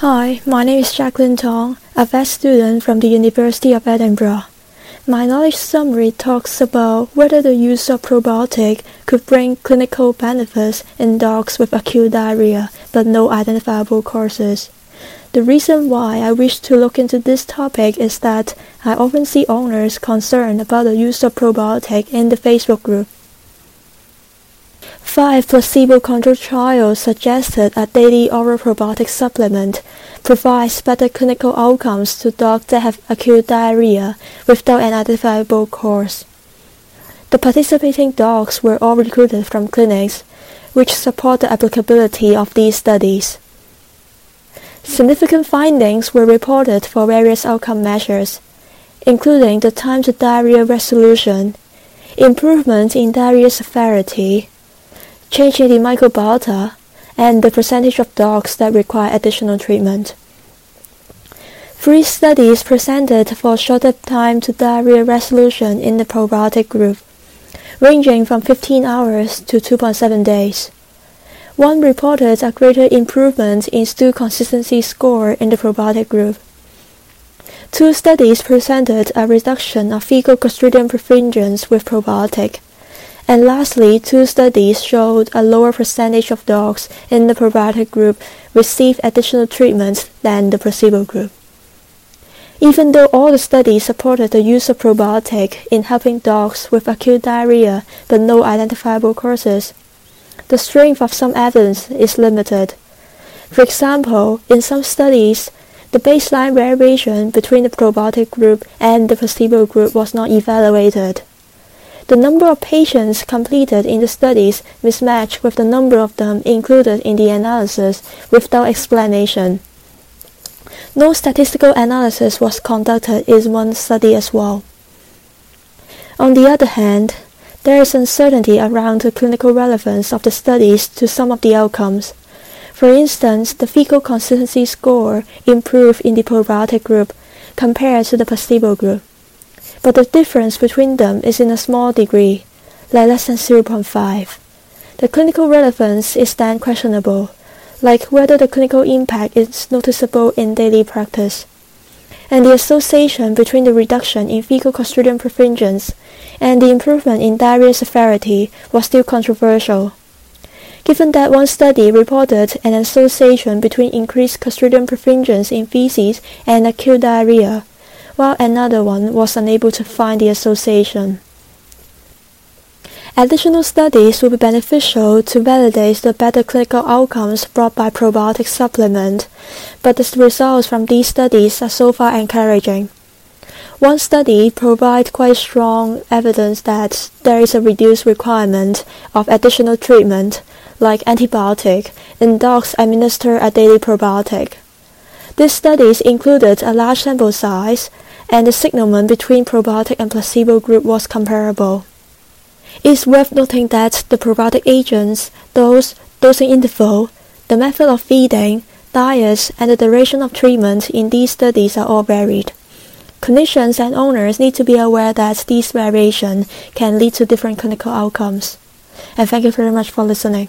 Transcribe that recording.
Hi, my name is Jacqueline Tong, a vet student from the University of Edinburgh. My knowledge summary talks about whether the use of probiotic could bring clinical benefits in dogs with acute diarrhea, but no identifiable causes. The reason why I wish to look into this topic is that I often see owners concerned about the use of probiotic in the Facebook group. Five placebo-controlled trials suggested a daily oral probiotic supplement provides better clinical outcomes to dogs that have acute diarrhea without an identifiable cause. The participating dogs were all recruited from clinics, which support the applicability of these studies. Significant findings were reported for various outcome measures, including the time to diarrhea resolution, improvement in diarrhea severity, change in the microbiota, and the percentage of dogs that require additional treatment. Three studies presented for shorter time to diarrhea resolution in the probiotic group, ranging from 15 hours to 2.7 days. One reported a greater improvement in stool consistency score in the probiotic group. Two studies presented a reduction of fecal Clostridium perfringens with probiotic. And lastly, two studies showed a lower percentage of dogs in the probiotic group received additional treatments than the placebo group. Even though all the studies supported the use of probiotic in helping dogs with acute diarrhea but no identifiable causes, the strength of some evidence is limited. For example, in some studies, the baseline variation between the probiotic group and the placebo group was not evaluated. The number of patients completed in the studies mismatched with the number of them included in the analysis without explanation. No statistical analysis was conducted in one study as well. On the other hand, there is uncertainty around the clinical relevance of the studies to some of the outcomes. For instance, the fecal consistency score improved in the probiotic group compared to the placebo group. But the difference between them is in a small degree, like less than 0.5. The clinical relevance is then questionable, like whether the clinical impact is noticeable in daily practice and the association between the reduction in fecal Clostridium perfringens and the improvement in diarrhea severity was still controversial. Given that one study reported an association between increased Clostridium perfringens in feces and acute diarrhea, while another one was unable to find the association. Additional studies will be beneficial to validate the better clinical outcomes brought by probiotic supplement, but the results from these studies are so far encouraging. One study provides quite strong evidence that there is a reduced requirement of additional treatment, like antibiotic, in dogs administered a daily probiotic. These studies included a large sample size, and the signalment between probiotic and placebo group was comparable. It's worth noting that the probiotic agents, dose, dosing interval, the method of feeding, diets, and the duration of treatment in these studies are all varied. Clinicians and owners need to be aware that these variations can lead to different clinical outcomes. And thank you very much for listening.